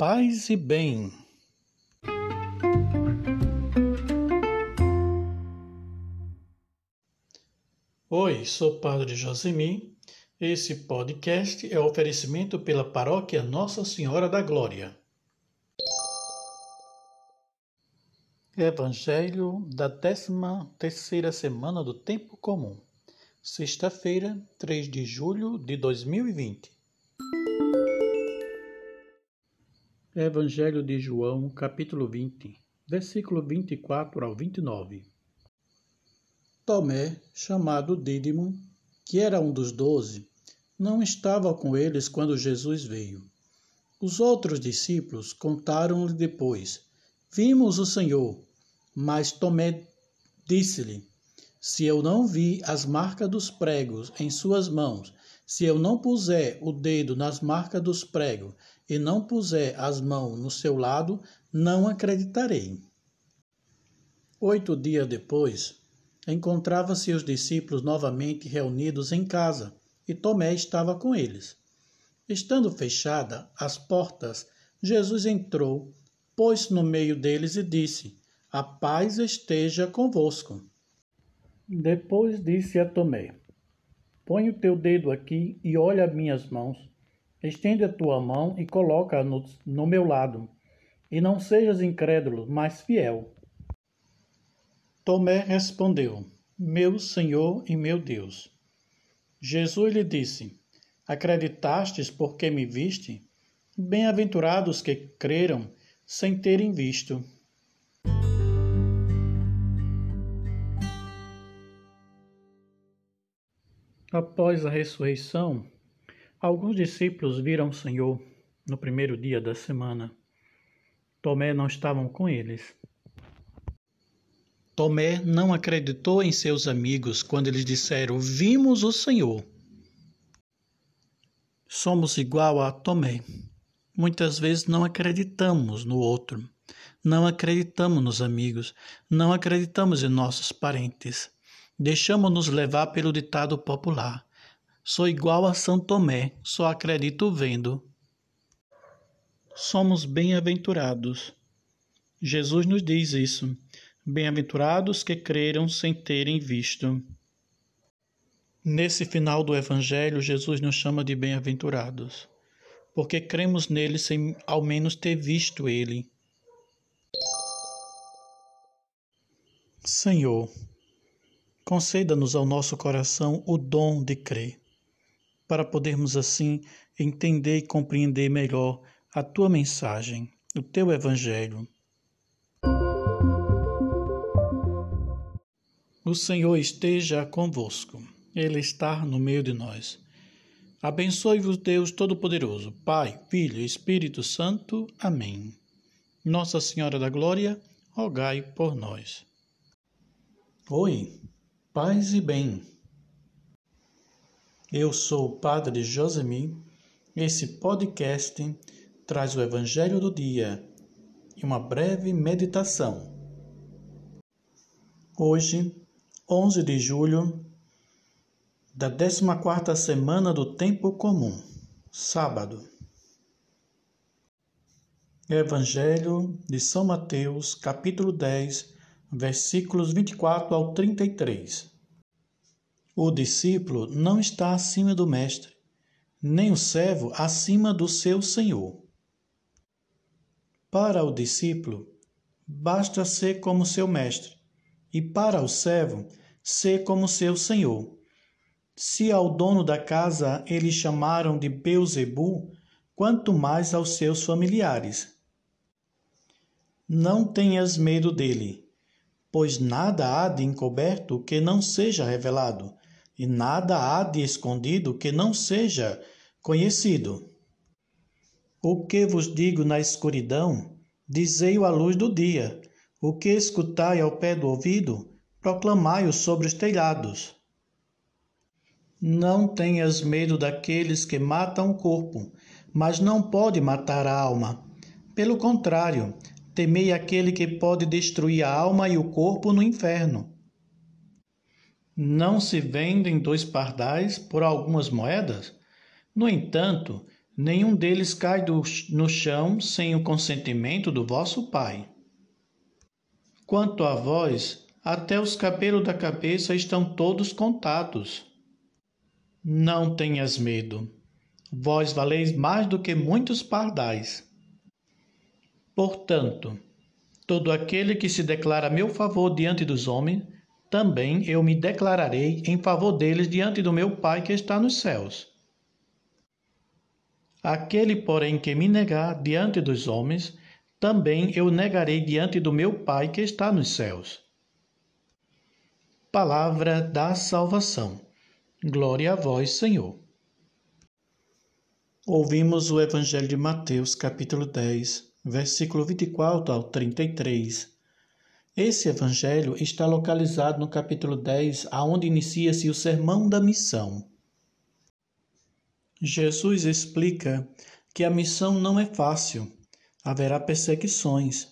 Paz e bem. Oi, sou Padre Josemi. Esse podcast é oferecimento pela Paróquia Nossa Senhora da Glória. Evangelho da 13 terceira semana do Tempo Comum. Sexta-feira, 3 de julho de 2020. Evangelho de João, capítulo 20, versículo 24 ao 29. Tomé, chamado Dídimo, que era um dos doze, não estava com eles quando Jesus veio. Os outros discípulos contaram-lhe depois: Vimos o Senhor. Mas Tomé disse-lhe: Se eu não vi as marcas dos pregos em suas mãos, se eu não puser o dedo nas marcas dos pregos e não puser as mãos no seu lado, não acreditarei. Oito dias depois, encontravam-se os discípulos novamente reunidos em casa, e Tomé estava com eles. Estando fechada as portas, Jesus entrou, pôs-se no meio deles e disse: A paz esteja convosco. Depois disse a Tomé: Põe o teu dedo aqui e olha minhas mãos Estende a tua mão e coloca-a no, no meu lado, e não sejas incrédulo, mas fiel. Tomé respondeu: Meu Senhor e meu Deus. Jesus lhe disse: Acreditastes porque me viste? Bem-aventurados que creram sem terem visto. Após a ressurreição, Alguns discípulos viram o Senhor no primeiro dia da semana. Tomé não estava com eles. Tomé não acreditou em seus amigos quando eles disseram: Vimos o Senhor. Somos igual a Tomé. Muitas vezes não acreditamos no outro, não acreditamos nos amigos, não acreditamos em nossos parentes. Deixamos-nos levar pelo ditado popular. Sou igual a São Tomé, só acredito vendo. Somos bem-aventurados. Jesus nos diz isso. Bem-aventurados que creram sem terem visto. Nesse final do Evangelho, Jesus nos chama de bem-aventurados, porque cremos nele sem ao menos ter visto ele. Senhor, conceda-nos ao nosso coração o dom de crer para podermos assim entender e compreender melhor a tua mensagem, o teu evangelho. O Senhor esteja convosco, Ele está no meio de nós. Abençoe-vos, Deus Todo-Poderoso, Pai, Filho e Espírito Santo. Amém. Nossa Senhora da Glória, rogai por nós. Oi, paz e bem. Eu sou o Padre Josemi. Esse podcast traz o Evangelho do dia e uma breve meditação. Hoje, 11 de julho da 14ª semana do Tempo Comum, sábado. Evangelho de São Mateus, capítulo 10, versículos 24 ao 33. O discípulo não está acima do mestre, nem o servo acima do seu senhor. Para o discípulo, basta ser como seu mestre, e para o servo, ser como seu senhor. Se ao dono da casa eles chamaram de Beuzebu, quanto mais aos seus familiares. Não tenhas medo dele, pois nada há de encoberto que não seja revelado, e nada há de escondido que não seja conhecido. O que vos digo na escuridão, dizei-o à luz do dia. O que escutai ao pé do ouvido, proclamai-o sobre os telhados. Não tenhas medo daqueles que matam o corpo, mas não pode matar a alma. Pelo contrário, temei aquele que pode destruir a alma e o corpo no inferno. Não se vendem dois pardais por algumas moedas? No entanto, nenhum deles cai do, no chão sem o consentimento do vosso Pai. Quanto a vós, até os cabelos da cabeça estão todos contados. Não tenhas medo. Vós valeis mais do que muitos pardais. Portanto, todo aquele que se declara a meu favor diante dos homens, também eu me declararei em favor deles diante do meu Pai que está nos céus. Aquele, porém, que me negar diante dos homens, também eu negarei diante do meu Pai que está nos céus. Palavra da salvação. Glória a vós, Senhor. Ouvimos o Evangelho de Mateus, capítulo 10, versículo 24 ao 33 esse evangelho está localizado no capítulo 10, aonde inicia-se o sermão da missão. Jesus explica que a missão não é fácil, haverá perseguições.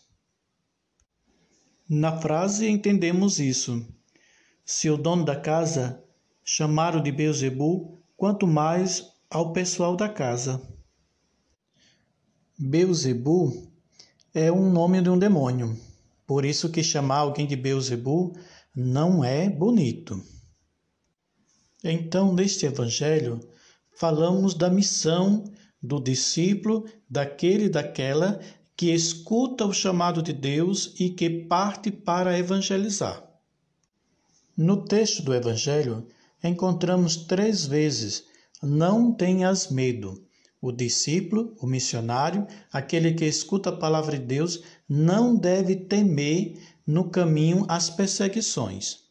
Na frase entendemos isso. Se o dono da casa chamaram de Beuzebu, quanto mais ao pessoal da casa. Beuzebu é um nome de um demônio. Por isso que chamar alguém de Beuzebu não é bonito. Então, neste evangelho, falamos da missão do discípulo, daquele e daquela que escuta o chamado de Deus e que parte para evangelizar. No texto do evangelho, encontramos três vezes: não tenhas medo. O discípulo, o missionário, aquele que escuta a palavra de Deus, não deve temer no caminho as perseguições.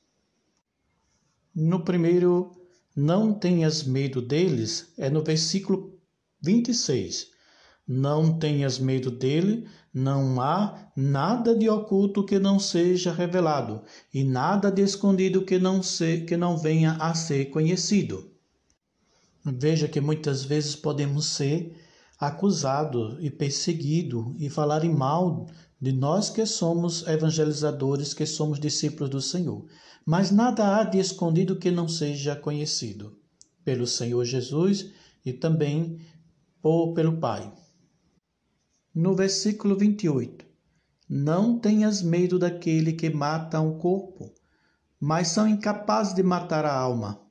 No primeiro, não tenhas medo deles, é no versículo 26. Não tenhas medo dele, não há nada de oculto que não seja revelado, e nada de escondido que não, se, que não venha a ser conhecido. Veja que muitas vezes podemos ser acusados e perseguidos e falarem mal de nós que somos evangelizadores, que somos discípulos do Senhor. Mas nada há de escondido que não seja conhecido pelo Senhor Jesus e também por, pelo Pai. No versículo 28, não tenhas medo daquele que mata o corpo, mas são incapazes de matar a alma.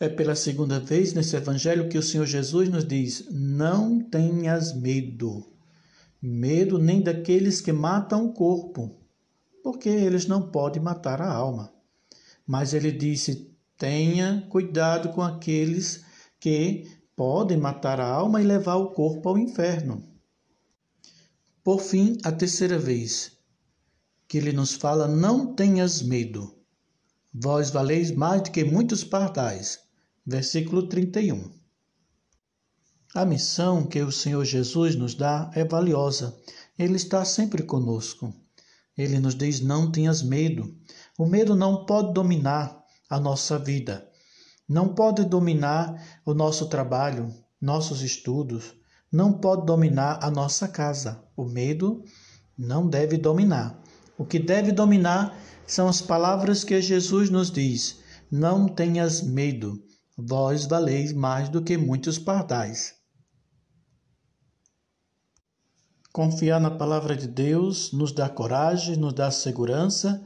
É pela segunda vez nesse evangelho que o Senhor Jesus nos diz: Não tenhas medo. Medo nem daqueles que matam o corpo, porque eles não podem matar a alma. Mas ele disse: Tenha cuidado com aqueles que podem matar a alma e levar o corpo ao inferno. Por fim, a terceira vez que ele nos fala: Não tenhas medo. Vós valeis mais do que muitos pardais versículo 31. A missão que o Senhor Jesus nos dá é valiosa. Ele está sempre conosco. Ele nos diz: não tenhas medo. O medo não pode dominar a nossa vida, não pode dominar o nosso trabalho, nossos estudos, não pode dominar a nossa casa. O medo não deve dominar. O que deve dominar são as palavras que Jesus nos diz: não tenhas medo vós valeis mais do que muitos pardais. Confiar na palavra de Deus nos dá coragem, nos dá segurança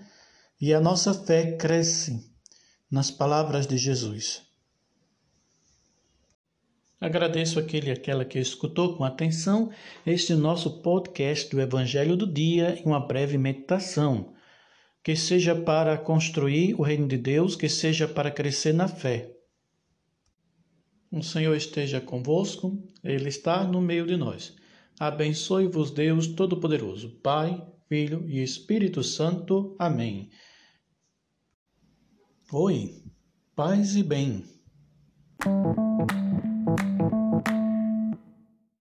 e a nossa fé cresce nas palavras de Jesus. Agradeço aquele e aquela que escutou com atenção este nosso podcast do Evangelho do Dia em uma breve meditação. Que seja para construir o reino de Deus, que seja para crescer na fé. O Senhor esteja convosco, Ele está no meio de nós. Abençoe-vos, Deus Todo-Poderoso, Pai, Filho e Espírito Santo. Amém. Oi, paz e bem.